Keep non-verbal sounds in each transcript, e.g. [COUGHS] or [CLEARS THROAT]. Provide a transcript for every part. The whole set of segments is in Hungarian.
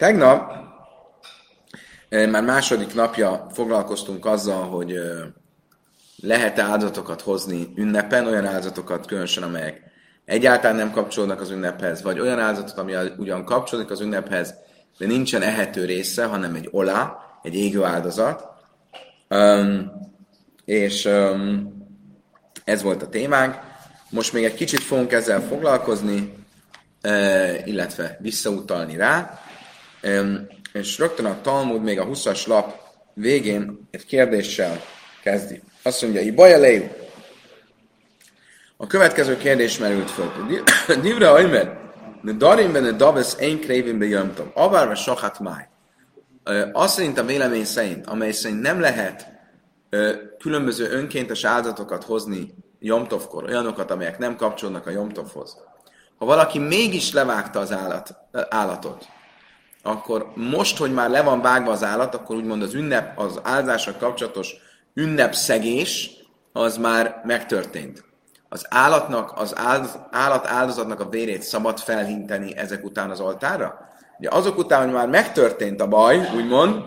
Tegnap már második napja foglalkoztunk azzal, hogy lehet-e áldozatokat hozni ünnepen, olyan áldozatokat különösen, amelyek egyáltalán nem kapcsolódnak az ünnephez, vagy olyan áldozatot, ami ugyan kapcsolódik az ünnephez, de nincsen ehető része, hanem egy olá, egy égő áldozat. Um, és um, ez volt a témánk. Most még egy kicsit fogunk ezzel foglalkozni, uh, illetve visszautalni rá. És rögtön a Talmud még a 20-as lap végén egy kérdéssel kezdi. Azt mondja, Ibaja Leju. A következő kérdés merült föl. [COUGHS] Divra Aimer, ne darim benne dabesz én krévin be jömtom. Avárva sahat máj. Azt szerint a vélemény szerint, amely szerint nem lehet különböző önkéntes áldatokat hozni Jomtovkor, olyanokat, amelyek nem kapcsolnak a Jomtovhoz. Ha valaki mégis levágta az állat, állatot, akkor most, hogy már le van vágva az állat, akkor úgymond az ünnep, az áldással kapcsolatos ünnepszegés, az már megtörtént. Az állatnak, az állat áldozatnak a vérét szabad felhinteni ezek után az oltára? Ugye azok után, hogy már megtörtént a baj, úgymond,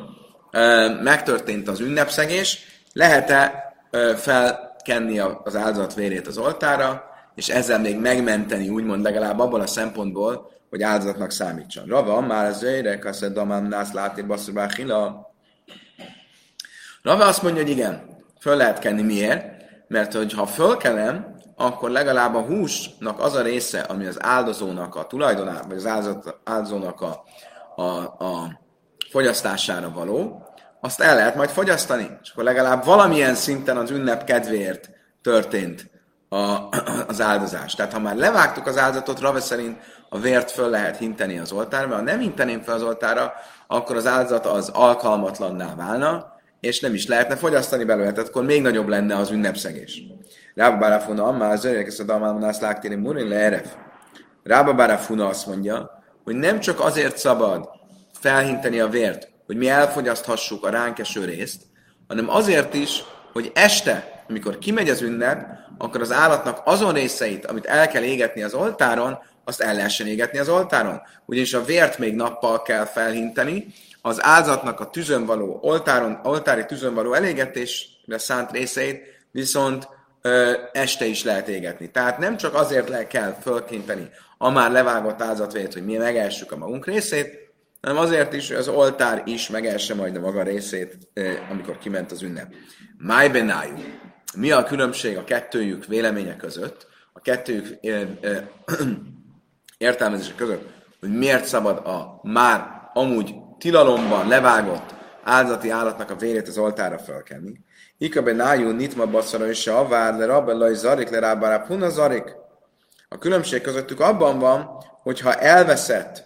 megtörtént az ünnepszegés, lehet-e felkenni az áldozat vérét az oltára, és ezzel még megmenteni, úgymond legalább abból a szempontból, hogy áldozatnak számítson. Rava, már az őrek, azt damán nász látni basszubáhila. Rava azt mondja, hogy igen, föl lehet kenni. Miért? Mert hogy ha fölkelem, akkor legalább a húsnak az a része, ami az áldozónak a tulajdonában, vagy az áldozónak a, a, a fogyasztására való, azt el lehet majd fogyasztani, és akkor legalább valamilyen szinten az ünnep kedvéért történt a, [CLEARS THROAT] az áldozás. Tehát ha már levágtuk az áldozatot, Rave szerint a vért föl lehet hinteni az oltárra, ha nem hinteném fel az oltárra, akkor az áldozat az alkalmatlanná válna, és nem is lehetne fogyasztani belőle, tehát akkor még nagyobb lenne az ünnepszegés. Rába Barafuna, amma az öreg, ezt a dalmámanász láktéri murin le eref. Rába Barafuna azt mondja, hogy nem csak azért szabad felhinteni a vért, hogy mi elfogyaszthassuk a ránk eső részt, hanem azért is, hogy este, amikor kimegy az ünnep, akkor az állatnak azon részeit, amit el kell égetni az oltáron, azt el lehessen égetni az oltáron. Ugyanis a vért még nappal kell felhinteni, az áldozatnak a tűzön való, oltáron, oltári tűzön való elégetésre szánt részeit viszont ö, este is lehet égetni. Tehát nem csak azért le kell fölkinteni a már levágott áldozatvét, hogy mi megessük a magunk részét, hanem azért is, hogy az oltár is megesse majd a maga részét, amikor kiment az ünnep. Máj benájú. Mi a különbség a kettőjük véleménye között, a kettőjük [CLEARS THROAT] értelmezése között, hogy miért szabad a már amúgy tilalomban levágott áldati állatnak a vérét az oltára felkenni. Ika benájú nitma baszara és a vár, le rabellai zarik, le puna zarik. A különbség közöttük abban van, hogyha elveszett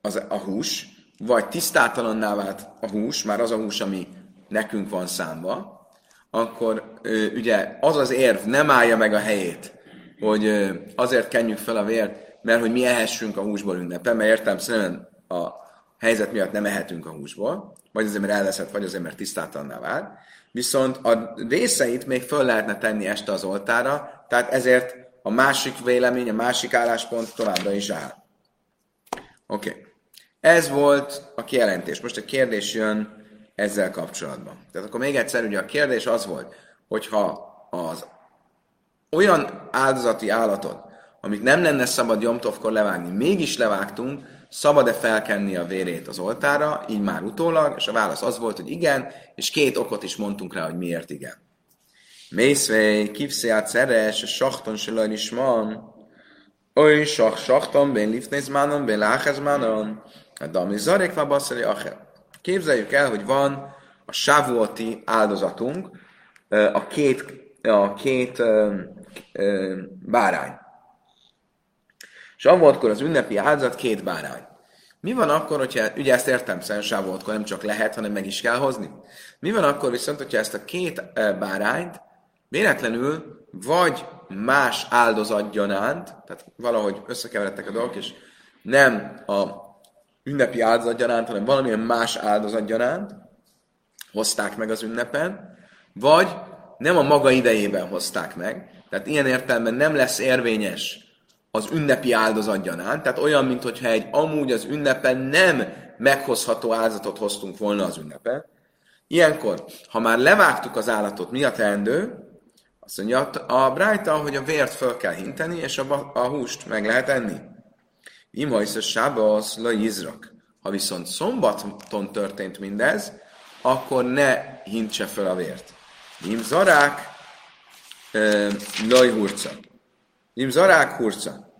az, a hús, vagy tisztátalanná vált a hús, már az a hús, ami nekünk van számva, akkor ugye az az érv nem állja meg a helyét, hogy azért kenjük fel a vért, mert hogy mi ehessünk a húsból ünnepen, mert értem szerint a helyzet miatt nem ehetünk a húsból, vagy azért, mert elveszett, vagy azért, mert tisztátalanná vált. Viszont a részeit még föl lehetne tenni este az oltára, tehát ezért a másik vélemény, a másik álláspont továbbra is áll. Oké. Okay. Ez volt a kijelentés. Most a kérdés jön ezzel kapcsolatban. Tehát akkor még egyszer, ugye a kérdés az volt, hogyha az olyan áldozati állatot, amit nem lenne szabad Jomtovkor levágni, mégis levágtunk, szabad-e felkenni a vérét az oltára, így már utólag, és a válasz az volt, hogy igen, és két okot is mondtunk rá, hogy miért igen. Mészvej, kivszéát szeres, sachton se is van, Oly sach sachtam, ben lifnézmánon, ben láhezmánon, de ami zarek van basszali acher. Képzeljük el, hogy van a sávuoti áldozatunk, a két, a két bárány. És avvoltkor az ünnepi áldozat két bárány. Mi van akkor, hogyha, ugye ezt értem, szerint sávoltkor nem csak lehet, hanem meg is kell hozni. Mi van akkor viszont, hogyha ezt a két bárányt véletlenül vagy más áldozat gyanánt, tehát valahogy összekeveredtek a dolgok, és nem a ünnepi áldozat gyanánt, hanem valamilyen más áldozat gyanánt hozták meg az ünnepen, vagy nem a maga idejében hozták meg, tehát ilyen értelemben nem lesz érvényes az ünnepi áldozat gyanánt, tehát olyan, mintha egy amúgy az ünnepen nem meghozható áldozatot hoztunk volna az ünnepen. Ilyenkor, ha már levágtuk az állatot, mi a teendő? Azt mondja a Brájta, hogy a vért föl kell hinteni, és a húst meg lehet enni. Imhajsz a sábasz la izrak. Ha viszont szombaton történt mindez, akkor ne hintse föl a vért. Im zarák, laj hurca. Im zarák hurca.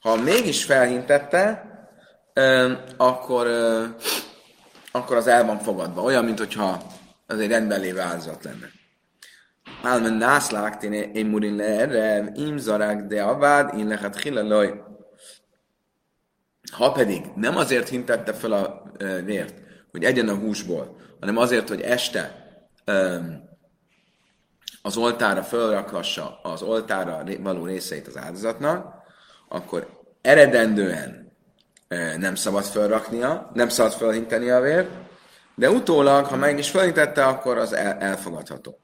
Ha mégis felhintette, akkor, akkor az el van fogadva. Olyan, mint hogyha az egy rendben lévő áldozat lenne. Álmen nászlák téne én murin le erre, im zarák de avád, én lehet hilalaj. Ha pedig nem azért hintette fel a vért, hogy egyen a húsból, hanem azért, hogy este az oltára fölrakhassa az oltára való részeit az áldozatnak, akkor eredendően nem szabad felraknia, nem szabad felhinteni a vért, de utólag, ha meg is felhintette, akkor az el, elfogadható.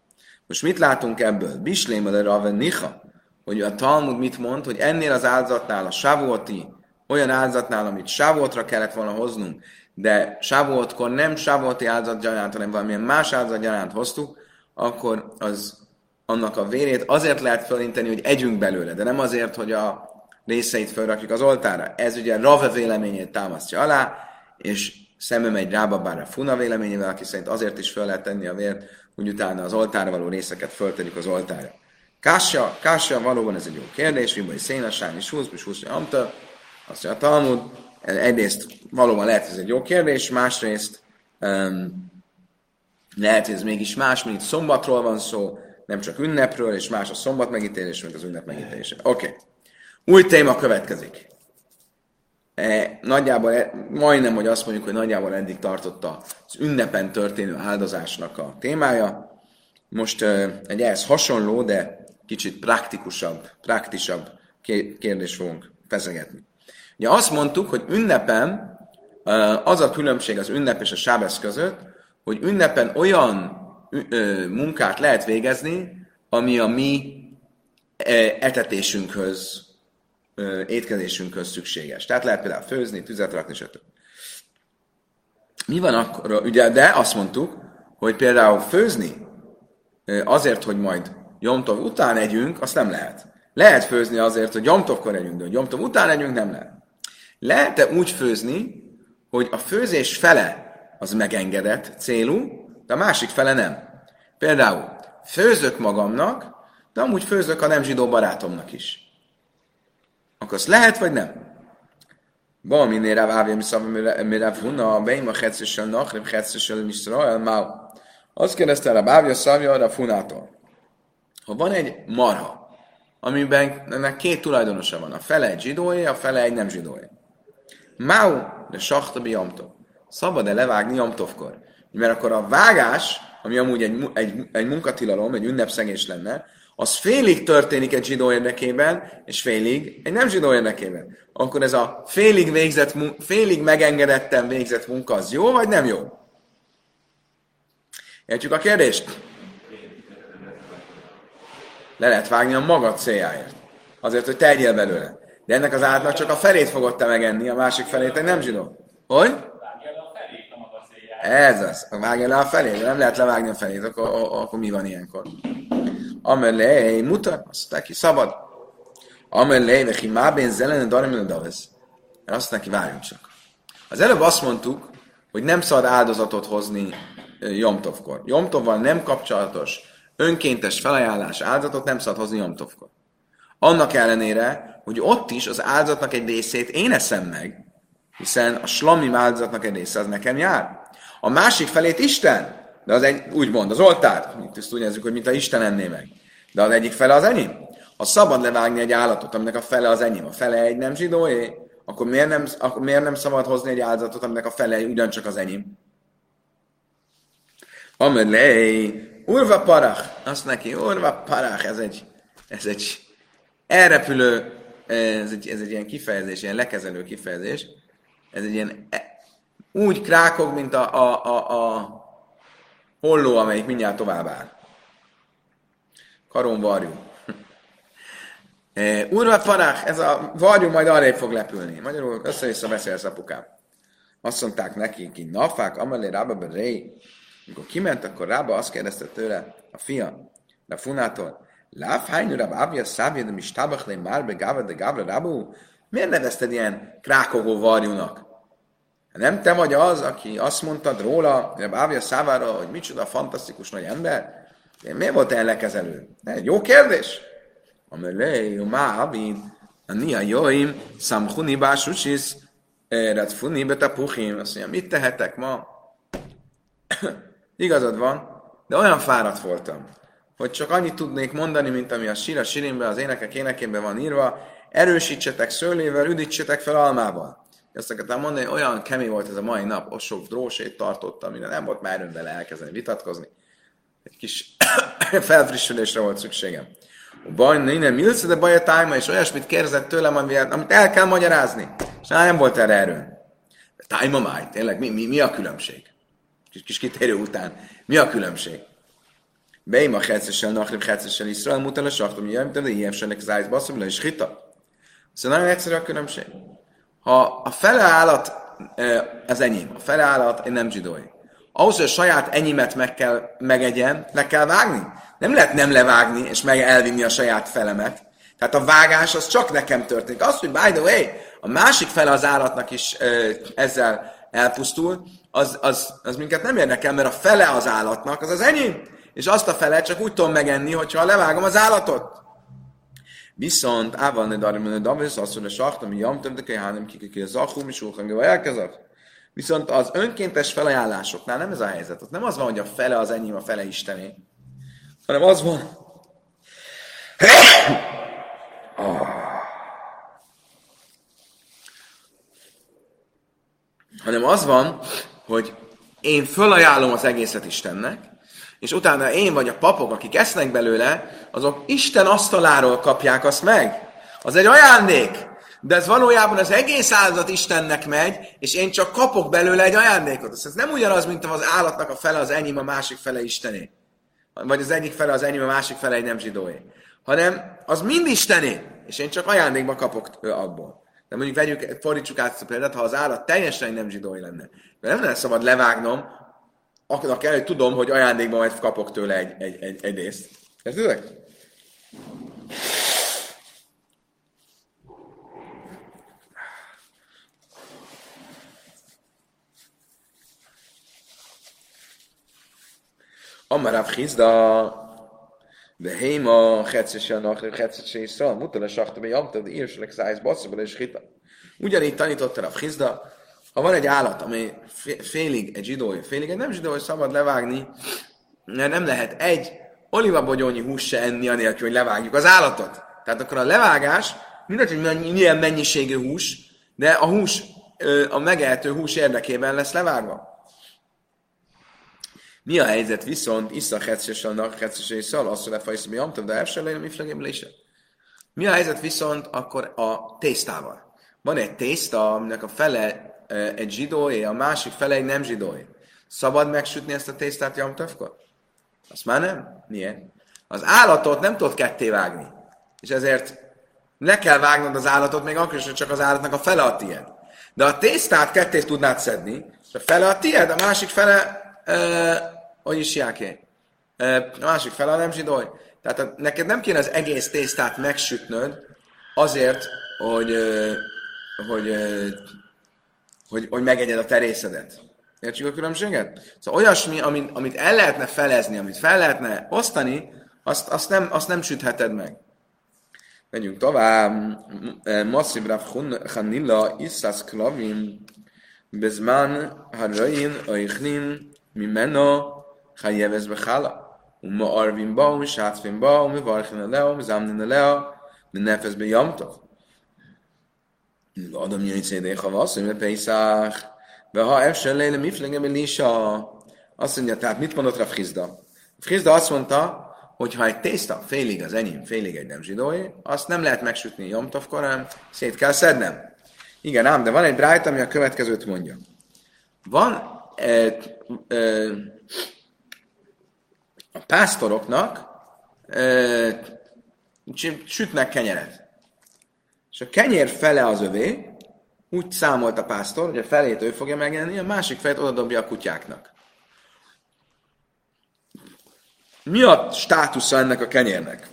Most mit látunk ebből? Bislém a Raven Nicha, hogy a Talmud mit mond, hogy ennél az áldozatnál, a Savuoti, olyan áldozatnál, amit Savuotra kellett volna hoznunk, de Savuotkor nem Savuoti áldozat gyanánt, hanem valamilyen más áldozat gyanánt hoztuk, akkor az annak a vérét azért lehet fölinteni, hogy együnk belőle, de nem azért, hogy a részeit felrakjuk az oltára. Ez ugye Rave véleményét támasztja alá, és szembe megy Rábabára Funa véleményével, aki szerint azért is fel lehet tenni a vért, hogy utána az oltára való részeket föltenik az oltára. Kásja, kásja, valóban ez egy jó kérdés, Vibai Szénasány és Húsz, és Húsz, Amta, azt mondja a Talmud, egyrészt valóban lehet, ez egy jó kérdés, másrészt um, lehet, hogy ez mégis más, mint szombatról van szó, nem csak ünnepről, és más a szombat megítélés, mint az ünnep megítélése. Oké. Okay. Új téma következik. E, nagyjából, e, majdnem, hogy azt mondjuk, hogy nagyjából eddig tartotta az ünnepen történő áldozásnak a témája. Most e, egy ehhez hasonló, de kicsit praktikusabb, praktisabb kérdést fogunk feszegetni. Ugye azt mondtuk, hogy ünnepen az a különbség az ünnep és a sábesz között, hogy ünnepen olyan munkát lehet végezni, ami a mi etetésünkhöz, étkezésünkhöz szükséges. Tehát lehet például főzni, tüzet rakni, stb. Mi van akkor? Ugye, de azt mondtuk, hogy például főzni azért, hogy majd Jomtov után együnk, azt nem lehet. Lehet főzni azért, hogy Jomtovkor együnk, de hogy Jomtov után együnk, nem lehet. Lehet-e úgy főzni, hogy a főzés fele az megengedett célú, de a másik fele nem. Például főzök magamnak, de amúgy főzök a nem zsidó barátomnak is. Akkor azt lehet, vagy nem? Ba, minél rá vávja, mi szabja, mire vuna, beim a hetszösel nachrim, hetszösel Israel, má. Azt kérdezte a bávja szavja a funától. Ha van egy marha, amiben ennek két tulajdonosa van, a fele egy zsidóé, a fele egy nem zsidóé. Máu, de sakta bi Szabad-e levágni jamtovkor? Mert akkor a vágás, ami amúgy egy, egy, egy munkatilalom, egy ünnepszegés lenne, az félig történik egy zsidó érdekében, és félig egy nem zsidó érdekében. Akkor ez a félig, végzett, félig megengedetten végzett munka az jó, vagy nem jó? Értjük a kérdést? Le lehet vágni a maga céljáért. Azért, hogy tegyél belőle. De ennek az átnak csak a felét fogod te megenni, a másik felét egy nem zsidó. Hogy? Ez az. Vágja le a felét, de nem lehet levágni a felét, akkor, akkor mi van ilyenkor? Amelé, mutat, azt neki szabad. Amelé, vechi mábén zelene darim davesz. Azt neki várjunk csak. Az előbb azt mondtuk, hogy nem szabad áldozatot hozni Jomtovkor. Jomtovval nem kapcsolatos önkéntes felajánlás áldozatot nem szabad hozni Jomtovkor. Annak ellenére, hogy ott is az áldozatnak egy részét én eszem meg, hiszen a slami áldozatnak egy része az nekem jár. A másik felét Isten, de az egy, úgymond, az oltár, mint ezt úgy nézzük, hogy mint a Isten enné meg. De az egyik fele az enyém. Ha szabad levágni egy állatot, aminek a fele az enyém, a fele egy nem zsidóé, akkor miért nem, akkor miért nem szabad hozni egy áldozatot, aminek a fele ugyancsak az enyém? Amelé, urva parach, azt neki, urva parach, ez egy, ez egy elrepülő, ez egy, ez egy ilyen kifejezés, ilyen lekezelő kifejezés, ez egy ilyen úgy krákog, mint a, a, a, a holló, amelyik mindjárt tovább áll. Karon varjú. [LAUGHS] E, Urva farák, ez a varjú majd arra fog lepülni. Magyarul össze-vissza beszélsz apukám. Azt mondták neki, ki nafák, amelé rába ré. Amikor kiment, akkor rába azt kérdezte tőle a fia, a funától, Láv hányú rab abja szábja, de mi stábach le már be gáva de gáva rabu? Miért nevezted ilyen krákogó varjúnak? Nem te vagy az, aki azt mondtad róla, Ávia szávára, hogy micsoda fantasztikus nagy ember? Miért volt ellekezelő? Egy jó kérdés. Amelé, má abid, a nia joim, szamchuni básusis, redfuni betapuchim. Azt mondja, mit tehetek ma? [COUGHS] Igazad van, de olyan fáradt voltam, hogy csak annyit tudnék mondani, mint ami a Sira Sirimben, az énekek énekében van írva, erősítsetek szőlével, üdítsetek fel almával. Ezt akartam mondani, olyan kemény volt ez a mai nap, ott sok drósét tartottam, amire nem volt már vele elkezdeni vitatkozni. Egy kis [COUGHS] felfrissülésre volt szükségem. Baj, nem milsz, de baj a tájma, és olyasmit kérdezett tőlem, amit el kell magyarázni. És nem volt erre erő. Tájma máj, tényleg, mi, mi, mi a különbség? Kis, kis kitérő után. Mi a különbség? Beim a hetszessel, nachrib hetszessel, Iszrael mutal a saktom, jöjjön, de ilyen senek az basszom, le is hita. Szóval nagyon egyszerű a különbség. Ha a fele állat az enyém, a fele állat én nem zsidói. Ahhoz, hogy a saját enyémet meg kell megegyen, le kell vágni. Nem lehet nem levágni, és meg elvinni a saját felemet. Tehát a vágás az csak nekem történik. Az, hogy by the way, a másik fele az állatnak is ezzel elpusztul, az, az, az minket nem érdekel, mert a fele az állatnak, az az enyém. És azt a fele csak úgy tudom megenni, hogyha levágom az állatot. Viszont ával ne darim ne davis, azt mondja, sakta, mi jamtem, de hanem kikiki a zachum, és ulkan elkezett. Viszont az önkéntes felajánlásoknál nem ez a helyzet. Ott nem az van, hogy a fele az enyém, a fele istené, hanem az van, [COUGHS] hanem az van, hogy én fölajánlom az egészet Istennek, és utána én vagy a papok, akik esznek belőle, azok Isten asztaláról kapják azt meg. Az egy ajándék, de ez valójában az egész áldozat Istennek megy, és én csak kapok belőle egy ajándékot. Ez nem ugyanaz, mint az állatnak a fele az enyém, a másik fele Istené. Vagy az egyik fele az enyém, a másik fele egy nem zsidóé. Hanem az mind Istené, és én csak ajándékba kapok abból. De mondjuk vegyük, fordítsuk át a példát, ha az állat teljesen nem zsidói lenne. De nem lenne szabad levágnom, akkor kell, hogy tudom, hogy ajándékban majd kapok tőle egy, egy, egy, egy részt. Értedek? Amarav Chizda, de Héma, Hetzese Iszra, Mutale, Sakta, Bejamta, de Írselek, Szájsz, Basszabal és Hita. Ugyanígy tanította Rav Chizda, ha van egy állat, ami félig egy zsidói, félig egy nem zsidói, szabad levágni, mert nem lehet egy olivabogyónyi hús se enni anélkül, hogy levágjuk az állatot. Tehát akkor a levágás, mindegy, hogy milyen mennyiségű hús, de a hús, a megehető hús érdekében lesz levágva. Mi a helyzet viszont, Issa Hetzsesannak, Hetzsesai azt lefajsz, mi amtav, de Efselejn, mi flegéblése. Mi a helyzet viszont akkor a tésztával? Van egy tészta, aminek a fele egy zsidóé, a másik fele egy nem zsidóé. Szabad megsütni ezt a tésztát jamtövkor? Azt már nem. Miért? Az állatot nem tudod ketté vágni. És ezért le kell vágnod az állatot, még akkor is, hogy csak az állatnak a fele a tied. De a tésztát ketté tudnád szedni, a fele a tied, a másik fele, e, hogy is jáké? E, a másik fele a nem zsidói. Tehát a, neked nem kéne az egész tésztát megsütnöd azért, hogy, hogy hogy, hogy, hogy megegyed a terészedet. Értjük a különbséget? Szóval olyasmi, amit, amit el lehetne felezni, amit fel lehetne osztani, azt, azt, nem, azt nem sütheted meg. Menjünk tovább. Eh, Masszib Rav Hanilla Iszas Klavim Bezman Harain Aichnim Mimeno Hajevez Bechala Uma Arvin Baum Sátfin Baum Varchin Aleo Zamnin Aleo Menefez Bejamtov de havasz, hogy Pesach, de ha efse léle miflege Melisa, azt mondja, tehát mit mondott Rav Hizda? Hizda azt mondta, hogy ha egy tészta félig az enyém, félig egy nem zsidói, azt nem lehet megsütni Jomtov korán, szét kell szednem. Igen, ám, de van egy brájt, ami a következőt mondja. Van e, e, a pásztoroknak e, sütnek kenyeret. És a kenyér fele az övé, úgy számolt a pásztor, hogy a felét ő fogja megenni, a másik felét oda dobja a kutyáknak. Mi a státusza ennek a kenyérnek?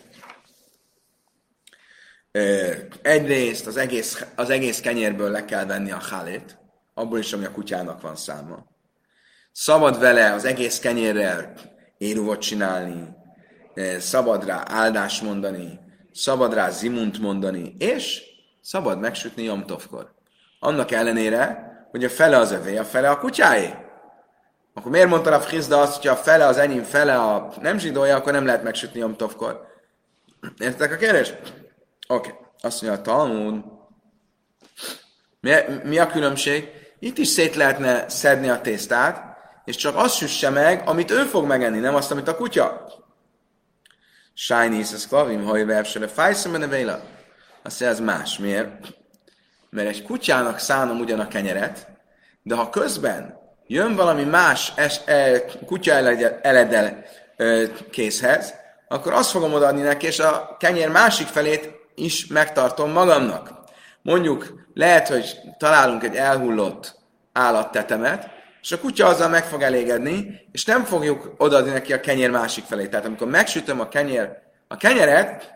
Egyrészt az egész, az egész kenyérből le kell venni a hálét, abból is, ami a kutyának van száma. Szabad vele az egész kenyérrel éruvot csinálni, szabad rá áldást mondani, szabad rá zimunt mondani, és szabad megsütni Jomtovkor. Annak ellenére, hogy a fele az övé, a fele a kutyáé. Akkor miért mondta a Frizda azt, hogy a fele az enyém, fele a nem zsidója, akkor nem lehet megsütni Jomtovkor. Értek a kérdés? Oké. Okay. Azt mondja a Talmud. Mi, mi a különbség? Itt is szét lehetne szedni a tésztát, és csak azt süsse meg, amit ő fog megenni, nem azt, amit a kutya. Shiny is a sklavim, ha fájszom benne véla. Azt mondja, ez más. Miért? Mert egy kutyának szánom ugyan a kenyeret, de ha közben jön valami más es, e, kutya eledel e, készhez, akkor azt fogom odaadni neki, és a kenyér másik felét is megtartom magamnak. Mondjuk lehet, hogy találunk egy elhullott állattetemet, és a kutya azzal meg fog elégedni, és nem fogjuk odaadni neki a kenyér másik felé. Tehát amikor megsütöm a, kenyér, a kenyeret,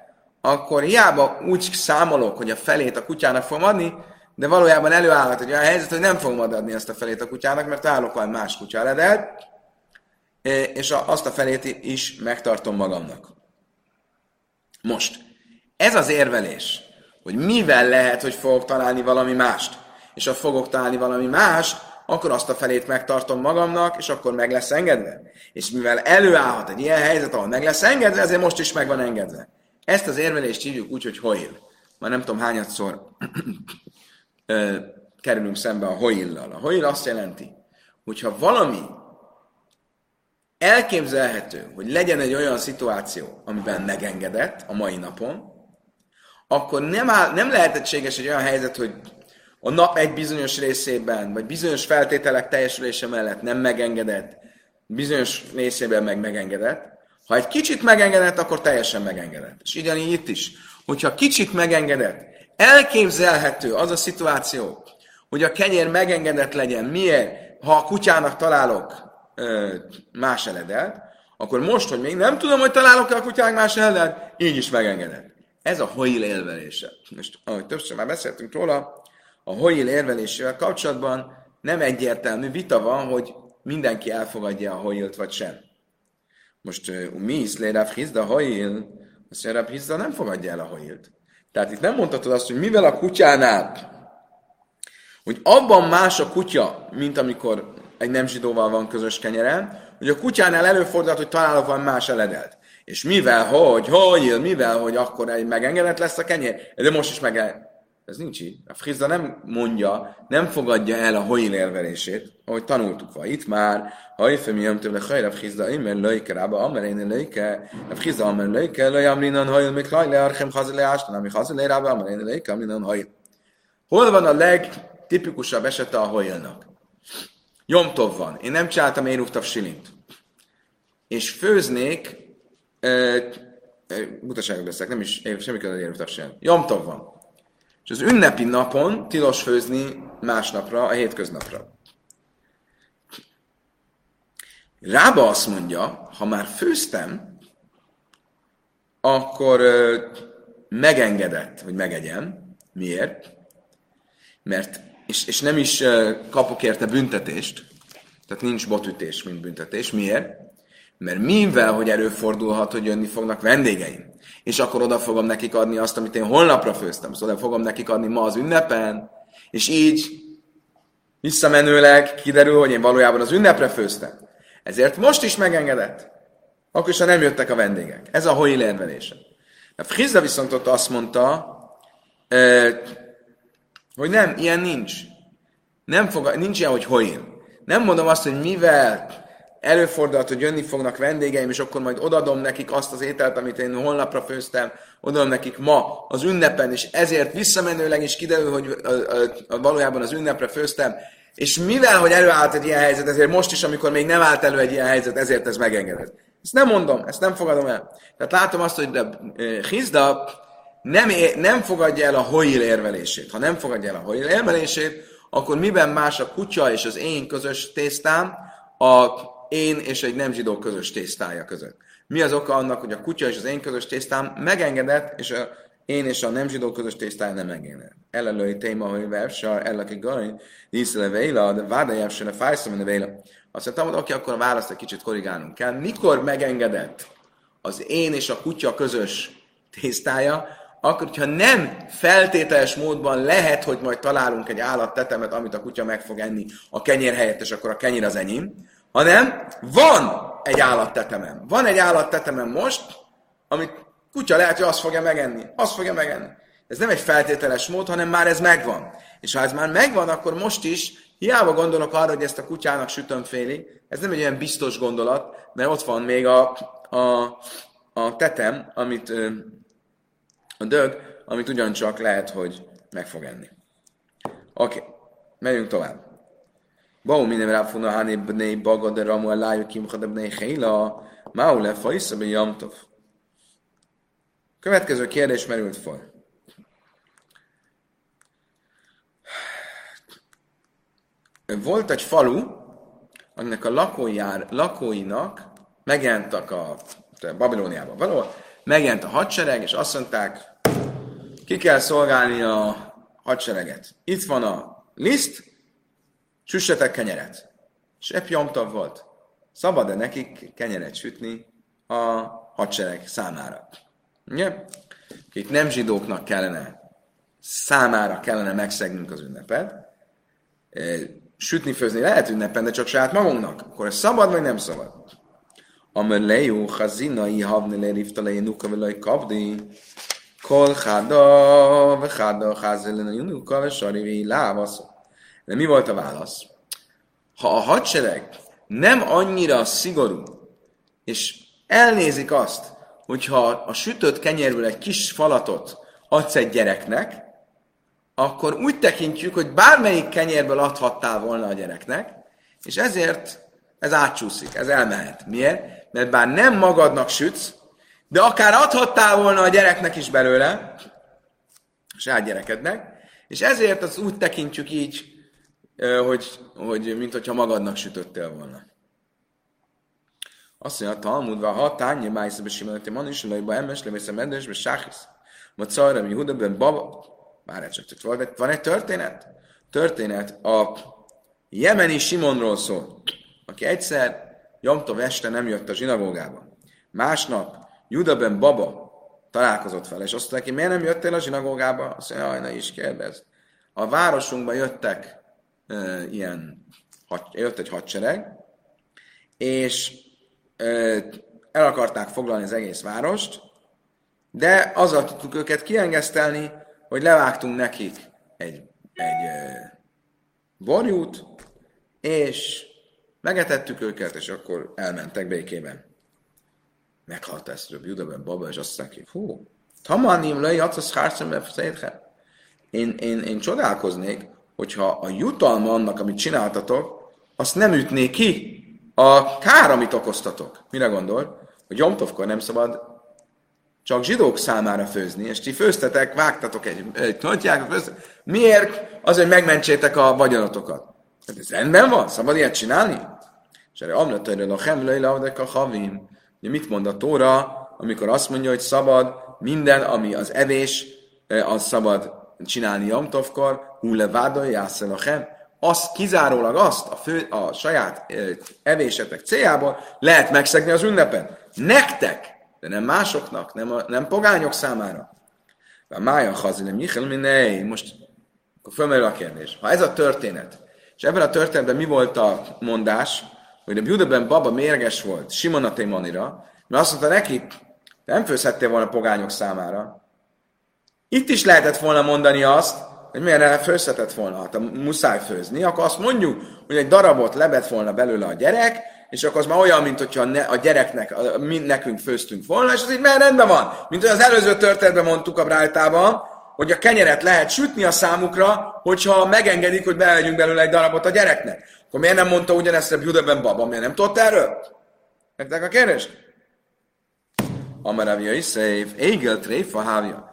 akkor hiába úgy számolok, hogy a felét a kutyának fogom adni, de valójában előállhat egy olyan helyzet, hogy nem fogom adni ezt a felét a kutyának, mert állok valami más kutya eledelt, és azt a felét is megtartom magamnak. Most, ez az érvelés, hogy mivel lehet, hogy fogok találni valami mást, és ha fogok találni valami mást, akkor azt a felét megtartom magamnak, és akkor meg lesz engedve. És mivel előállhat egy ilyen helyzet, ahol meg lesz engedve, ezért most is meg van engedve. Ezt az érvelést hívjuk úgy, hogy hoil. Már nem tudom hányadszor [CLEARS THROAT] kerülünk szembe a hoillal. A hoil azt jelenti, hogyha valami elképzelhető, hogy legyen egy olyan szituáció, amiben megengedett a mai napon, akkor nem, áll, nem lehetséges egy olyan helyzet, hogy a nap egy bizonyos részében, vagy bizonyos feltételek teljesülése mellett nem megengedett, bizonyos részében meg megengedett. Ha egy kicsit megengedett, akkor teljesen megengedett. És ugyanígy itt is, hogyha kicsit megengedett, elképzelhető az a szituáció, hogy a kenyér megengedett legyen. Miért? Ha a kutyának találok ö, más eledelt, akkor most, hogy még nem tudom, hogy találok-e a kutyák más eledelt, így is megengedett. Ez a hoil élvelése. Most, ahogy többször már beszéltünk róla, a hoil érvelésével kapcsolatban nem egyértelmű vita van, hogy mindenki elfogadja a hoilt, vagy sem. Most mi is Rav Hizda hoil, azt mondja, Rav Hizda nem fogadja el a hoilt. Tehát itt nem mondhatod azt, hogy mivel a kutyánál, hogy abban más a kutya, mint amikor egy nem zsidóval van közös kenyeren, hogy a kutyánál előfordulhat, hogy találok van más eledelt. És mivel, hogy, hogy, mivel, hogy akkor egy megengedett lesz a kenyér, de most is meg ez nincs így. A Frizda nem mondja, nem fogadja el a hoil érvelését, ahogy tanultuk van. Itt már, ha ifem jöm tőle hajra Frizda, imen löjke rába, amer én löjke, a Frizda amer löjke, löj amrinan hajl, mik laj le archem hazile ástan, ami hazile rába, amer én löjke, amrinan hajl. Hol van a legtipikusabb esete a hajlnak? Jomtov van. Én nem csináltam érúftav silint. És főznék, butaságot beszélek, nem is semmi között érúftav silint. Jomtov van és az ünnepi napon tilos főzni másnapra, a hétköznapra. Rába azt mondja, ha már főztem, akkor megengedett, hogy megegyen. Miért? Mert, és, és nem is kapok érte büntetést, tehát nincs botütés, mint büntetés. Miért? Mert mivel, hogy előfordulhat, hogy jönni fognak vendégeim, és akkor oda fogom nekik adni azt, amit én holnapra főztem, szóval fogom nekik adni ma az ünnepen, és így visszamenőleg kiderül, hogy én valójában az ünnepre főztem. Ezért most is megengedett. Akkor is, ha nem jöttek a vendégek. Ez a hoi érvelése. A Frizda viszont ott azt mondta, hogy nem, ilyen nincs. Nem fog, nincs ilyen, hogy hoin. Nem mondom azt, hogy mivel előfordulhat, hogy jönni fognak vendégeim, és akkor majd odadom nekik azt az ételt, amit én holnapra főztem, odadom nekik ma az ünnepen, és ezért visszamenőleg is kiderül, hogy valójában az ünnepre főztem, és mivel, hogy előállt egy ilyen helyzet, ezért most is, amikor még nem állt elő egy ilyen helyzet, ezért ez megengedett. Ezt nem mondom, ezt nem fogadom el. Tehát látom azt, hogy Hizda nem, nem fogadja el a hoil érvelését. Ha nem fogadja el a hoil érvelését, akkor miben más a kutya és az én közös tésztám a én és egy nem zsidó közös tésztája között? Mi az oka annak, hogy a kutya és az én közös tésztám megengedett, és a én és a nem zsidó közös tésztája nem engedett. Elelői téma, hogy vevsar, ellaki garin, díszele véla, de vádajáv se fájszom, de véla. Azt mondtam, hogy oké, akkor a választ egy kicsit korrigálnunk kell. Mikor megengedett az én és a kutya közös tésztája, akkor, hogyha nem feltételes módban lehet, hogy majd találunk egy állattetemet, amit a kutya meg fog enni a kenyér helyett, és akkor a kenyér az enyém, hanem van egy állattetemem. Van egy állattetemem most, amit kutya lehet, hogy azt fogja megenni. Azt fogja megenni. Ez nem egy feltételes mód, hanem már ez megvan. És ha ez már megvan, akkor most is hiába gondolok arra, hogy ezt a kutyának sütöm félig, ez nem egy olyan biztos gondolat, mert ott van még a, a, a tetem, amit a dög, amit ugyancsak lehet, hogy meg fog enni. Oké, okay. megyünk tovább. Hani bnei bagad de ramu elájú kimcha de bnei héla, máu le fajsza be jamtov. Következő kérdés merült fel. Volt egy falu, aminek a lakójár, lakóinak megjelentek a Babilóniában való, megjelent a hadsereg, és azt mondták, ki kell szolgálni a hadsereget. Itt van a liszt, süssetek kenyeret. És Epjomtav volt. Szabad-e nekik kenyeret sütni a hadsereg számára? Ugye? Itt nem zsidóknak kellene, számára kellene megszegnünk az ünnepet. Sütni, főzni lehet ünnepen, de csak saját magunknak. Akkor ez szabad, vagy nem szabad? Amer lejú, chazina, i havne le rifta le jenuka velaj kabdi, kol chada, ve chada, chazelen a jenuka, ve sari, lávasz. De mi volt a válasz? Ha a hadsereg nem annyira szigorú, és elnézik azt, hogyha a sütött kenyérből egy kis falatot adsz egy gyereknek, akkor úgy tekintjük, hogy bármelyik kenyérből adhattál volna a gyereknek, és ezért ez átcsúszik, ez elmehet. Miért? mert bár nem magadnak sütsz, de akár adhattál volna a gyereknek is belőle, a saját gyerekednek, és ezért az úgy tekintjük így, hogy, hogy mint hogyha magadnak sütöttél volna. Azt mondja, Talmudva, ha tányi májszebe simeneti man is, lejba emes, levésze medesbe, sáhisz. Ma cajra, mi hudaben baba. Már csak van egy, van egy történet. Történet a jemeni Simonról szól, aki egyszer Jomtov este nem jött a zsinagógába. Másnap Judaben Baba találkozott fel, és azt mondta neki, miért nem jöttél a zsinagógába? Azt mondja, ne is kérdezd. A városunkba jöttek ilyen, jött egy hadsereg, és e, el akarták foglalni az egész várost, de azzal tudtuk őket kiengesztelni, hogy levágtunk nekik egy, egy e, borjút, és Megetettük őket, és akkor elmentek békében. Meghalt ezt Röbb Judaben baba, és azt mondja, hú, tamanim lej, az hárszem én, én, én csodálkoznék, hogyha a jutalma annak, amit csináltatok, azt nem ütné ki a kár, amit okoztatok. Mire gondol? Hogy Jomtovkor nem szabad csak zsidók számára főzni, és ti főztetek, vágtatok egy, egy nagyjákat, Miért? Azért, hogy megmentsétek a vagyonotokat. Hát ez rendben van? Szabad ilyet csinálni? És erre amletőre a hemlői a havim. Mit mond a Tóra, amikor azt mondja, hogy szabad minden, ami az evés, eh, az szabad csinálni Jomtovkor, hule vádolj, a hem. Azt kizárólag azt a, fő, a saját evésetek céljából lehet megszegni az ünnepen. Nektek, de nem másoknak, nem, a, nem pogányok számára. A mája hazilem Michel minei. Most akkor fölmerül a kérdés. Ha ez a történet, és ebben a történetben mi volt a mondás, hogy a Judeben baba mérges volt Simon a Témanira, mert azt mondta neki, nem főzhettél volna pogányok számára. Itt is lehetett volna mondani azt, hogy miért főzhetett volna, hát muszáj főzni, akkor azt mondjuk, hogy egy darabot lebett volna belőle a gyerek, és akkor az már olyan, mint hogyha a gyereknek, mi nekünk főztünk volna, és az így már rendben van. Mint hogy az előző történetben mondtuk a Brájtában, hogy a kenyeret lehet sütni a számukra, hogyha megengedik, hogy belegyünk belőle egy darabot a gyereknek. Akkor miért nem mondta ugyanezt a Judeben baba? Miért nem tudott erről? Megtek a kérdést? Amaravja is szép, égel tréfa hávja.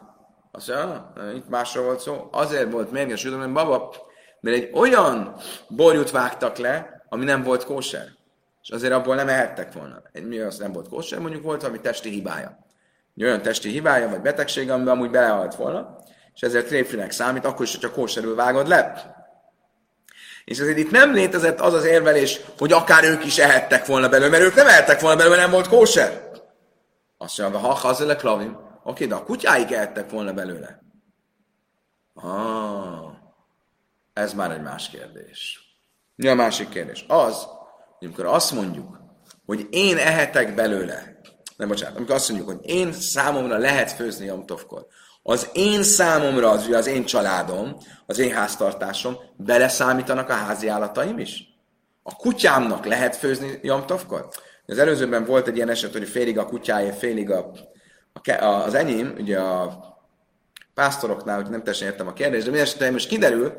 Azt mondja, ah, itt másról volt szó. Azért volt mérges jutom, mert baba, mert egy olyan borjút vágtak le, ami nem volt kóser. És azért abból nem ehettek volna. Mi az nem volt kóser, mondjuk volt valami testi hibája. Egy olyan testi hibája, vagy betegség, amiben amúgy belehalt volna, és ezért tréfinek számít, akkor is, hogyha kóserül vágod le. És ezért itt nem létezett az az érvelés, hogy akár ők is ehettek volna belőle, mert ők nem ehettek volna belőle, mert nem volt kóser. Azt mondja, ha hazele klavim, oké, de a kutyáik ehettek volna belőle. Ah, ez már egy más kérdés. Mi a másik kérdés? Az, hogy amikor azt mondjuk, hogy én ehetek belőle, nem bocsánat, amikor azt mondjuk, hogy én számomra lehet főzni Jomtovkor, az én számomra, az, az én családom, az én háztartásom, beleszámítanak a házi állataim is? A kutyámnak lehet főzni Jomtovkor? Az előzőben volt egy ilyen eset, hogy félig a kutyája, félig a, az enyém, ugye a pásztoroknál, hogy nem teljesen értem a kérdést, de minden esetben most kiderül,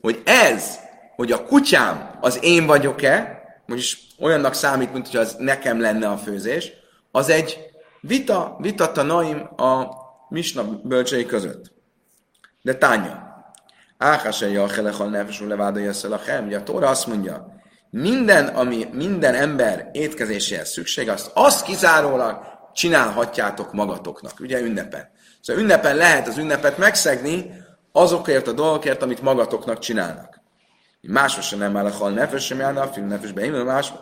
hogy ez, hogy a kutyám az én vagyok-e, vagyis olyannak számít, mint hogy az nekem lenne a főzés, az egy vita, vitatta naim a Misna bölcsei között. De tánya. Áhásai a helechal nefesú levádai a Ugye a Tóra azt mondja, minden, ami minden ember étkezéséhez szükség, azt, azt kizárólag csinálhatjátok magatoknak, ugye ünnepen. Szóval ünnepen lehet az ünnepet megszegni azokért a dolgokért, amit magatoknak csinálnak. Másra sem nem áll a hal nefes, sem járna a film nefesbe, más.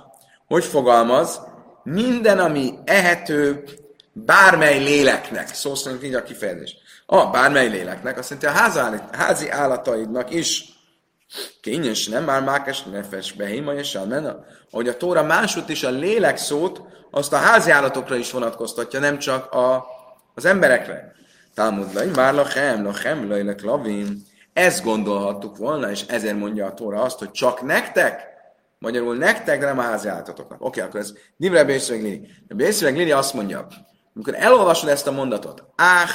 Hogy fogalmaz? Minden, ami ehető bármely léleknek, szó szerint így a kifejezés. A bármely léleknek, azt jelenti a házi, állataidnak is Kényen nem már mákes nefes behima és mena. Ahogy a Tóra másút is a lélek szót, azt a házi állatokra is vonatkoztatja, nem csak a, az emberekre. Talmud lai, már lachem, lachem, lajlek lavin. Ezt gondolhattuk volna, és ezért mondja a Tóra azt, hogy csak nektek, magyarul nektek, de nem a házi állatoknak. Oké, akkor ez Divre Bészreg Lili. Bészreg Lili azt mondja, amikor elolvasod ezt a mondatot, áh,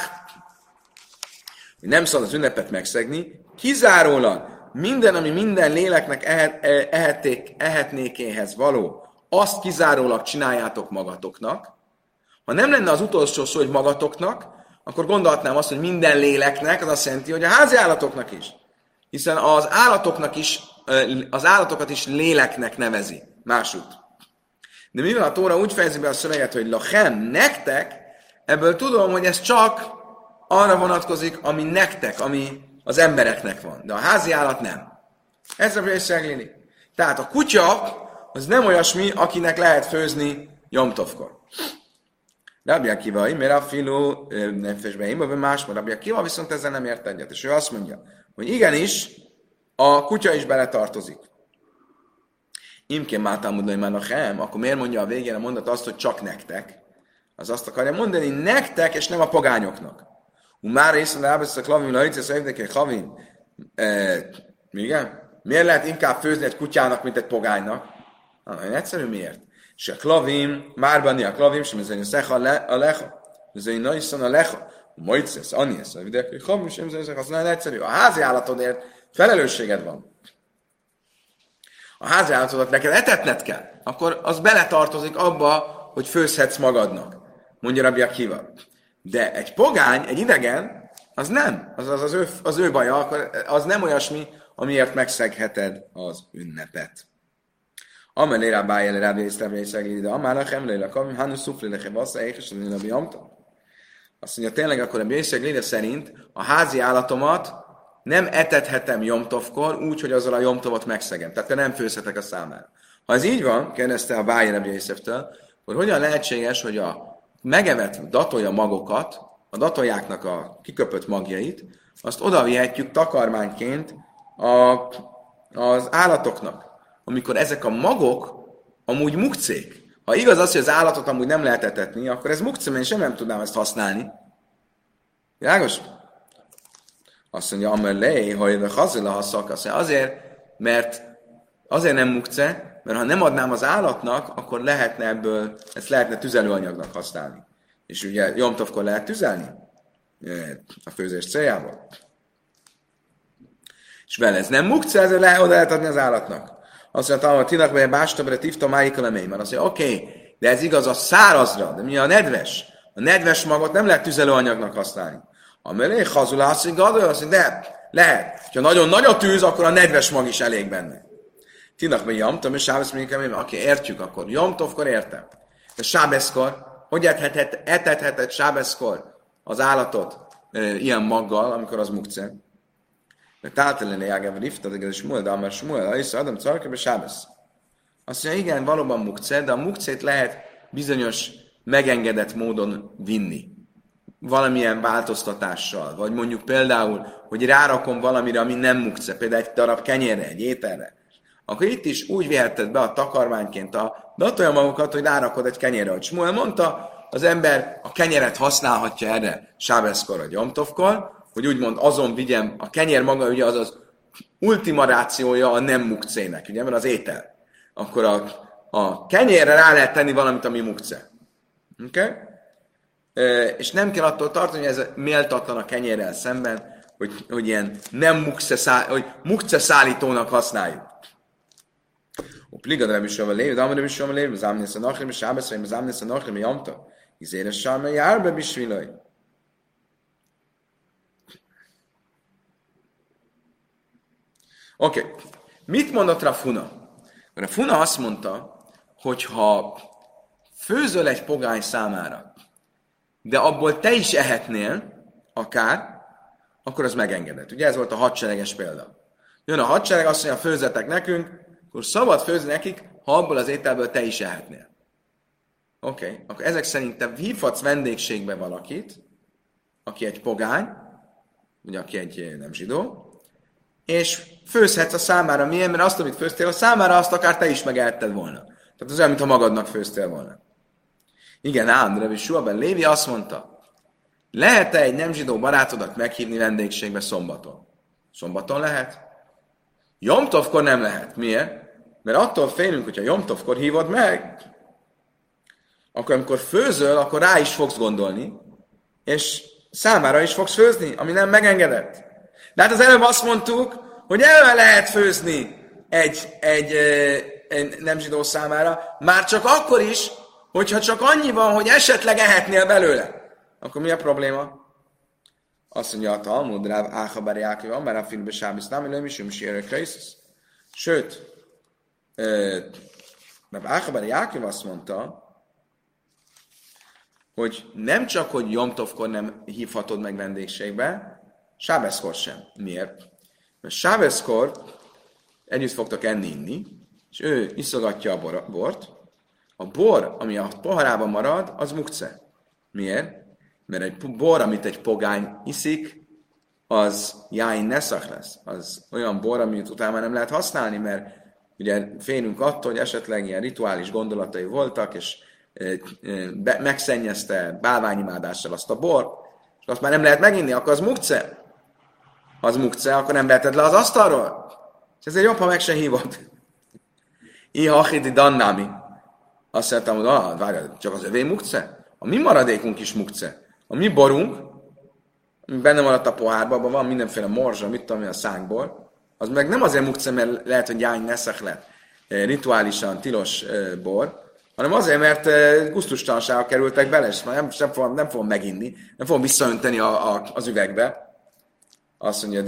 nem szabad az ünnepet megszegni, kizárólag minden, ami minden léleknek ehet, e, eheték, ehetnékéhez való, azt kizárólag csináljátok magatoknak. Ha nem lenne az utolsó szó, hogy magatoknak, akkor gondolhatnám azt, hogy minden léleknek, az azt jelenti, hogy a házi állatoknak is. Hiszen az állatoknak is, az állatokat is léleknek nevezi. Másút. De mivel a Tóra úgy fejezi be a szöveget, hogy lachem, nektek, ebből tudom, hogy ez csak arra vonatkozik, ami nektek, ami az embereknek van, de a házi állat nem. Ez a Lili. Tehát a kutya az nem olyasmi, akinek lehet főzni Jomtovkor. Rabbi Akiva, mert a filó nefesbe vagy más, Rabbi Akiva viszont ezzel nem ért egyet, és ő azt mondja, hogy igenis, a kutya is beletartozik. Imkén mátámudlai már a akkor miért mondja a végén a mondat azt, hogy csak nektek? Az azt akarja mondani, nektek, és nem a pogányoknak. Már észre rábesz a klavim, lajtesz, egy havin. Igen? Miért lehet inkább főzni egy kutyának, mint egy pogánynak? Nagyon egyszerű, miért? És a klavim, már bani a klavim, sem ezen a szecha a lecha. Ezen a a lecha. Mojcesz, aniesz, a videók, hogy havim, sem ezen az nagyon egyszerű. A házi állatodért felelősséged van. A házi állatodat neked etetned kell. Akkor az beletartozik abba, hogy főzhetsz magadnak. Mondja Rabbi Akiva. De egy pogány, egy idegen, az nem. Az az, az, ő, az ő baja, az nem olyasmi, amiért megszegheted az ünnepet. Amelé rá bájel rá vészlevre és de amára hemlé a kavim, hánu szuflé leke vassza, éhes a nabi Azt mondja, tényleg akkor a Bészeg szerint a házi állatomat nem etethetem jomtovkor úgy, hogy azzal a jomtovot megszegem. Tehát te nem főzhetek a számára. Ha ez így van, kérdezte a Bájer Ebjészeftől, akkor hogyan lehetséges, hogy a megevett datolja magokat, a datoljáknak a kiköpött magjait, azt oda vihetjük takarmányként a, az állatoknak. Amikor ezek a magok amúgy mukcék. Ha igaz az, hogy az állatot amúgy nem lehet etetni, akkor ez mukcé, én sem nem tudnám ezt használni. Világos? Azt mondja, amelé, hogy a hazila azt mondja, azért, mert azért nem mukce, mert ha nem adnám az állatnak, akkor lehetne ebből, ezt lehetne tüzelőanyagnak használni. És ugye Jomtovkor lehet tüzelni a főzés céljából. És vele ez nem mukce, ezzel le, oda lehet adni az állatnak. Azt mondja, hogy tinak be bástabre tifta májikal mert azt mondja, oké, okay, de ez igaz a szárazra, de mi a nedves? A nedves magot nem lehet tüzelőanyagnak használni. A mellé hazulászik, azt mondja, de lehet. Ha nagyon nagy a tűz, akkor a nedves mag is elég benne. Tinak mi jamtom, és sábesz mondjuk, aki értjük, akkor jamtovkor értem. De sábeszkor, hogy etethet, etethetett sábeszkor az állatot e, ilyen maggal, amikor az mukce? Mert táltalene jágában rifta, de ez Smuel, de amár Smuel, Aisza, Adam, Czarka, Sábesz. Azt mondja, igen, valóban mukce, de a mukcét lehet bizonyos megengedett módon vinni. Valamilyen változtatással. Vagy mondjuk például, hogy rárakom valamire, ami nem mukce, például egy darab kenyérre, egy ételre. Akkor itt is úgy viheted be a takarmányként a datolja magukat, hogy rárakod egy kenyérre. Hogy Smuel mondta, az ember a kenyeret használhatja erre sábeszkor, a gyomtovkor, hogy úgymond azon vigyem, a kenyér maga ugye az az ultima rációja a nem mukcének, ugye, mert az étel akkor a, a kenyérre rá lehet tenni valamit, ami mukce. Oké? Okay? És nem kell attól tartani, hogy ez méltatlan a kenyérrel szemben, hogy, hogy ilyen nem mukce, szá, hogy mukce szállítónak használjuk. A pliga de is a lév, de is a lév, az ámnész a nachrim, és ábeszai, az ámnész a nachrim, jamta. Izéres sárma, járbe bisvilaj. Oké. Okay. Mit mondott Rafuna? Mert a Funa azt mondta, hogy ha főzöl egy pogány számára, de abból te is ehetnél, akár, akkor az megengedett. Ugye ez volt a hadsereges példa. Jön a hadsereg, azt mondja, főzetek nekünk, akkor szabad főzni nekik, ha abból az ételből te is ehetnél. Oké, okay. akkor ezek szerint te hívhatsz vendégségbe valakit, aki egy pogány, vagy aki egy nem zsidó, és főzhetsz a számára milyen, mert azt, amit főztél, a számára azt akár te is megehetted volna. Tehát az olyan, mintha magadnak főztél volna. Igen, ám, Revi Suaben Lévi azt mondta, lehet-e egy nem zsidó barátodat meghívni vendégségbe szombaton? Szombaton lehet? Jomtovkor nem lehet. Miért? Mert attól félünk, hogyha Jomtovkor hívod meg, akkor amikor főzöl, akkor rá is fogsz gondolni, és számára is fogsz főzni, ami nem megengedett. De hát az előbb azt mondtuk, hogy elve lehet főzni egy, egy, egy nem zsidó számára, már csak akkor is, hogyha csak annyi van, hogy esetleg ehetnél belőle. Akkor mi a probléma? Azt mondja a Talmud, Ráv Áhabár Jákiv, mert a filmbe Sábisz nem, nem is Krisztus. Sőt, Ráv Áhabár Jákiv azt mondta, hogy nem csak, hogy Jomtovkor nem hívhatod meg vendégségbe, Sábeszkor sem. Miért? Mert Sábeszkor együtt fogtak enni, inni, és ő iszogatja a bort. A bor, ami a poharában marad, az mukce. Miért? Mert egy bor, amit egy pogány iszik, az jáin neszak lesz. Az olyan bor, amit utána nem lehet használni, mert ugye félünk attól, hogy esetleg ilyen rituális gondolatai voltak, és megszennyezte bálványimádással azt a bor, és azt már nem lehet meginni, akkor az mukce az mukce, akkor nem veheted le az asztalról. És ezért jobb, ha meg se hívod. Iha hidi dannámi. Azt mondtam, hogy ah, várj, csak az övé mukce? A mi maradékunk is mukce. A mi borunk, ami benne maradt a pohárban, abban van mindenféle morzsa, mit tudom a szánkból, az meg nem azért mukce, mert lehet, hogy jány neszek lett eh, rituálisan tilos eh, bor, hanem azért, mert eh, gusztustalanságok kerültek bele, és nem, nem, fogom, nem fogom meginni, nem fogom visszaönteni a, a, az üvegbe, azt mondja,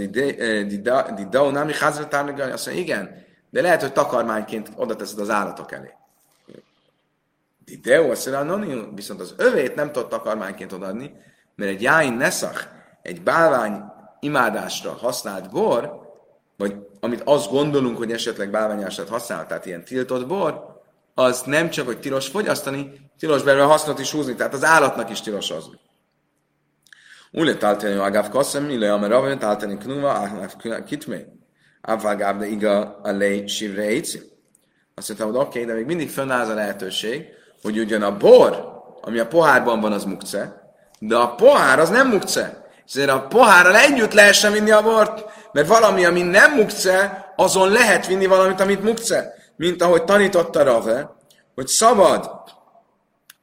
di daunami házra tárnagani, azt mondja, igen, de lehet, hogy takarmányként oda teszed az állatok elé. Di deu, azt mondja, viszont az övét nem tudott takarmányként odaadni, mert egy jáin neszach, egy bálvány imádásra használt bor, vagy amit azt gondolunk, hogy esetleg bálványását használ, tehát ilyen tiltott bor, az nem csak, hogy tilos fogyasztani, tilos belőle hasznot is húzni, tehát az állatnak is tilos hozni. Ule taltani agav koszem, ille amerave taltani knuva, agav kitme. Avval gáv de iga a lej sivre. Azt mondtam, hogy oké, okay, de még mindig fönnáll a lehetőség, hogy ugyan a bor, ami a pohárban van, az mukce, de a pohár az nem mukce. Ezért a pohárral együtt lehessen vinni a bort, mert valami, ami nem mukce, azon lehet vinni valamit, amit mukce. Mint ahogy tanította Rave, hogy szabad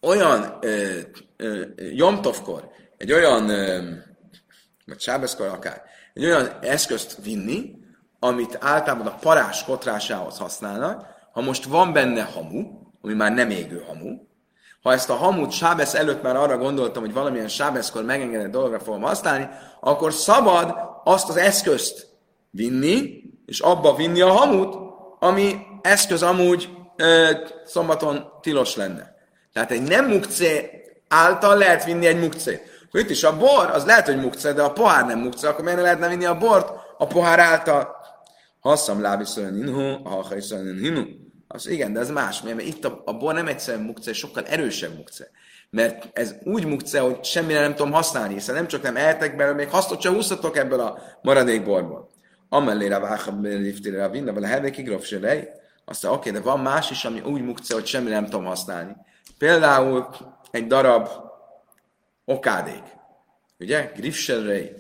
olyan ö, ö, jomtovkor, egy olyan, vagy sábeszkor akár, egy olyan eszközt vinni, amit általában a parás kotrásához használnak, ha most van benne hamu, ami már nem égő hamu, Ha ezt a hamut sábesz előtt már arra gondoltam, hogy valamilyen sábeszkor megengedett dologra fogom használni, akkor szabad azt az eszközt vinni, és abba vinni a hamut, ami eszköz amúgy ö, szombaton tilos lenne. Tehát egy nem mukcé által lehet vinni egy mukcét. Akkor itt is a bor, az lehet, hogy mukce, de a pohár nem mukce, akkor miért ne lehetne vinni a bort a pohár által? Hasszam lábiszoljon inhu, ha hinu. Az igen, de ez más, mert itt a, a bor nem egyszerűen mukce, sokkal erősebb mukce. Mert ez úgy mukce, hogy semmire nem tudom használni, hiszen nem csak nem eltek belőle, még hasznot sem húzhatok ebből a maradék borból. Amellére vágha liftire a vinna, vele hevékig grofserej. Azt mondja, oké, de van más is, ami úgy mukce, hogy semmire nem tudom használni. Például egy darab okádék. Ugye? Grifserrej.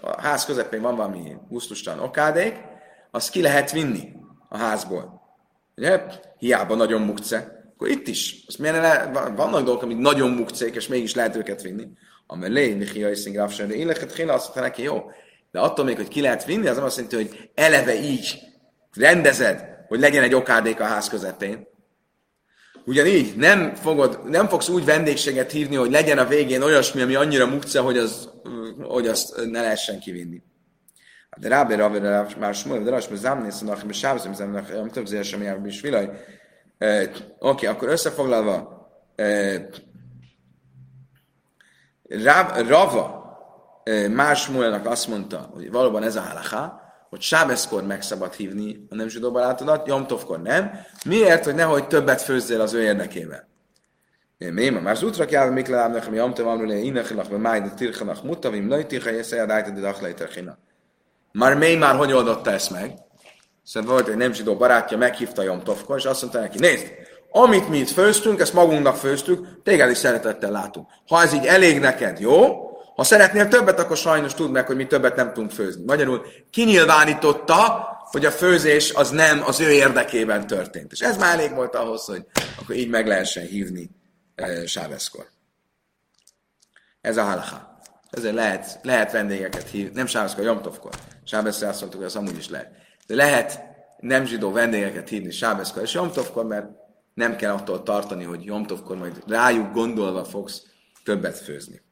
A ház közepén van valami gusztustalan okádék, azt ki lehet vinni a házból. Ugye? Hiába nagyon mukce. Akkor itt is. Azt milyen le, vannak dolgok, amik nagyon mukcék, és mégis lehet őket vinni. Amelé, Michia és Grafserrej. Én lehet azt mondta neki, jó. De attól még, hogy ki lehet vinni, az azt jelenti, hogy eleve így rendezed, hogy legyen egy okádék a ház közepén. Ugyanígy nem, fogod, nem fogsz úgy vendégséget hívni, hogy legyen a végén olyasmi, ami annyira mukca, hogy, az, hogy azt ne lehessen kivinni. De rábe rábe már smúl, de rásd, zámnész, nach, mert sávzom, zámnak, nem több zér sem jár, is vilaj. Oké, akkor összefoglalva, Rava más múlnak azt mondta, hogy valóban ez a halaká, hogy sábeszkor meg szabad hívni a nem zsidó barátodat, Jomtovkor nem. Miért, hogy nehogy többet főzzél az ő érdekében? Mi ma már zútra kell, mik leállnak, ami amte van, hogy innechilach, vagy máj, de mutavim, nőj tircha, jeszel, dájta, de dachlejterchina. Már mély már hogy oldotta ezt meg? Szóval volt egy nem zsidó barátja, meghívta Jom Tovkor, és azt mondta neki, nézd, amit mi itt főztünk, ezt magunknak főztük, téged is szeretettel látunk. Ha ez így elég neked, jó? Ha szeretnél többet, akkor sajnos tudd meg, hogy mi többet nem tudunk főzni. Magyarul kinyilvánította, hogy a főzés az nem az ő érdekében történt. És ez már elég volt ahhoz, hogy akkor így meg lehessen hívni e, Sáveszkor. Ez a halacha. Ezért lehet, lehet vendégeket hívni, nem Sáveszkor, Jomtovkor. Sáveszkor azt mondtuk, hogy az amúgy is lehet. De lehet nem zsidó vendégeket hívni Sáveszkor és Jomtovkor, mert nem kell attól tartani, hogy Jomtovkor majd rájuk gondolva fogsz többet főzni.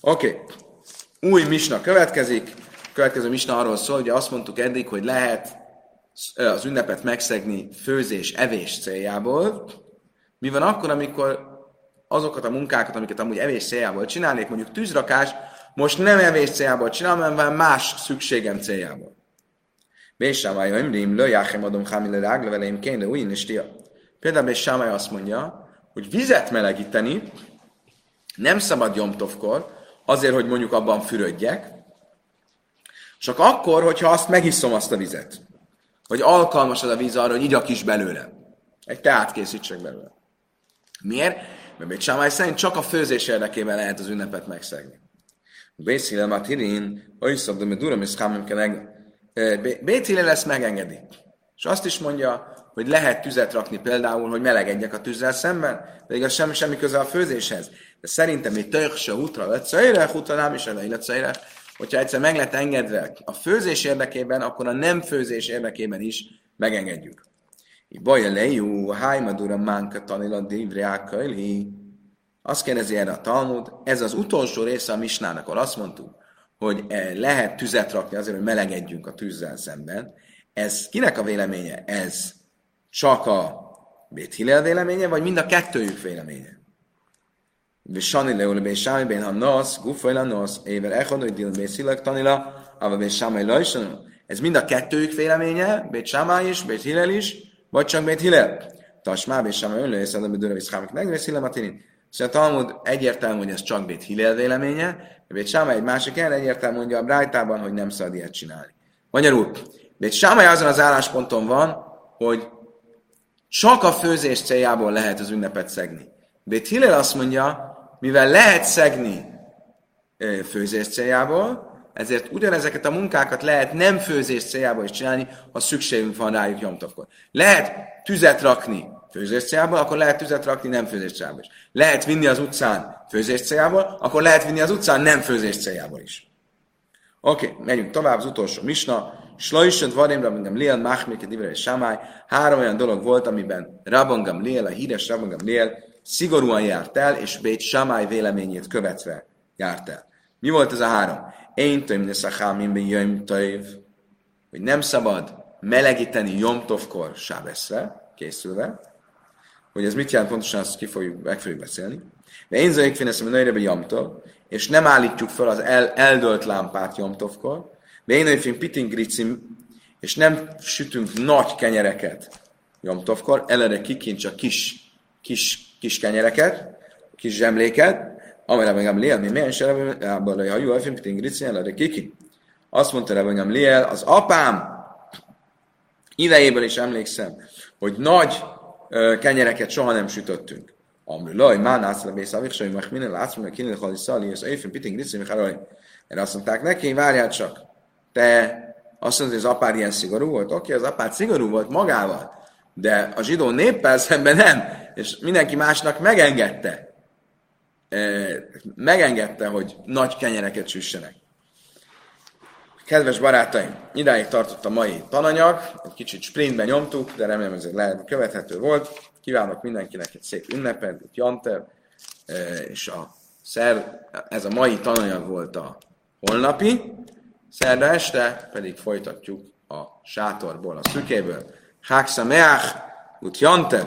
Oké, okay. új misna következik. Következő misna arról szól, hogy azt mondtuk eddig, hogy lehet az ünnepet megszegni főzés, evés céljából. Mi van akkor, amikor azokat a munkákat, amiket amúgy evés céljából csinálnék, mondjuk tűzrakás, most nem evés céljából csinálom, hanem más szükségem céljából. Bésámája imrim, löjáhem adom hámile rágleveleim kéne újin tia. Például Bésámája azt mondja, hogy vizet melegíteni nem szabad jomtovkor, azért, hogy mondjuk abban fürödjek, csak akkor, hogyha azt megiszom azt a vizet. Hogy alkalmas az a víz arra, hogy igyak is belőle. Egy teát készítsek belőle. Miért? Mert Bét Sámály szerint csak a főzés érdekében lehet az ünnepet megszegni. Bét Hillel Matirin, Oiszab, de Meduram és Hámim Bét Hillel ezt megengedi. És azt is mondja, hogy lehet tüzet rakni például, hogy melegedjek a tűzzel szemben, de igaz semmi, semmi köze a főzéshez. De szerintem itt tök se útra lett szajrech, nem is lett szajrech. Hogyha egyszer meg lett engedve a főzés érdekében, akkor a nem főzés érdekében is megengedjük. Baja lejú, hájmadura mánka tanila divreákajli. Azt kérdezi erre a Talmud, ez az utolsó része a misnának, ahol azt mondtuk, hogy eh, lehet tüzet rakni azért, hogy melegedjünk a tűzzel szemben. Ez kinek a véleménye? Ez csak a Bét Hillel véleménye, vagy mind a kettőjük véleménye? ושני לאולה בי שמי בין הנוס, גופוי לנוsz, éver echad, hogy dil bészilek tanila, ava bé sámai lajsan. Ez mind a kettőjük véleménye, Bét Sámai is, Bét Hillel is, vagy csak Bét Hillel. Tasmá, Bét Sámai önlő, és adom, hogy Viszkámik meg, Hillel Matinin. Szóval a Talmud egyértelmű, hogy ez csak Bét Hillel véleménye, Bét Sámai egy másik el egyértelmű mondja a Brájtában, hogy nem szabad ilyet csinálni. Magyarul, Bét Sámai azon az állásponton van, hogy csak a főzés céljából lehet az ünnepet szegni. Bét Hillel azt mondja, mivel lehet szegni főzés céljából, ezért ugyanezeket a munkákat lehet nem főzés céljából is csinálni, ha szükségünk van rájuk jomtavkor. Lehet tüzet rakni főzés céljából, akkor lehet tüzet rakni nem főzés céljából is. Lehet vinni az utcán főzés céljából, akkor lehet vinni az utcán nem főzés céljából is. Oké, okay, megyünk tovább, az utolsó misna. Slajsad varim Rabban Gamliel, Machmir, Kedivre és Samály. Három olyan dolog volt, amiben Rabban Gamliel, a híres Rabban Gamliel szigorúan járt el, és Bét Samály véleményét követve járt el. Mi volt ez a három? Én töm neszachámin be jöjm hogy nem szabad melegíteni Jomtovkor Sábeszre, készülve, hogy ez mit jelent pontosan, azt ki fogjuk, meg fogjuk beszélni. De én zajék fineszem a nőjrebe Jomtov, és nem állítjuk fel az el, eldölt lámpát Jomtovkor, de én nőjfin pitingricim, és nem sütünk nagy kenyereket Jomtovkor, elere kikint csak kis, kis, kis kenyereket, kis zsemléket, amelyre meg Liel, mi milyen se abban a hajú, elfin pitingricim, elere kiki. Azt mondta Rebben Liel, az apám idejéből is emlékszem, hogy nagy kenyereket soha nem sütöttünk. Amri laj, már nász le bész, avik sajn, meg minden látsz, meg kinél hali szali, és éjfén piting, licim, haraj. Erre azt mondták neki, várjál csak, te azt mondod, hogy az apád ilyen szigorú volt? Oké, az apád szigorú volt magával, de a zsidó néppel szemben nem, és mindenki másnak megengedte. Megengedte, hogy nagy kenyereket süssenek. Kedves barátaim, idáig tartott a mai tananyag, egy kicsit sprintben nyomtuk, de remélem ez lehet követhető volt. Kívánok mindenkinek egy szép ünnepet, egy janter, és a szer, ez a mai tananyag volt a holnapi, szerda este pedig folytatjuk a sátorból, a szükéből. Hákszameach, ut janter!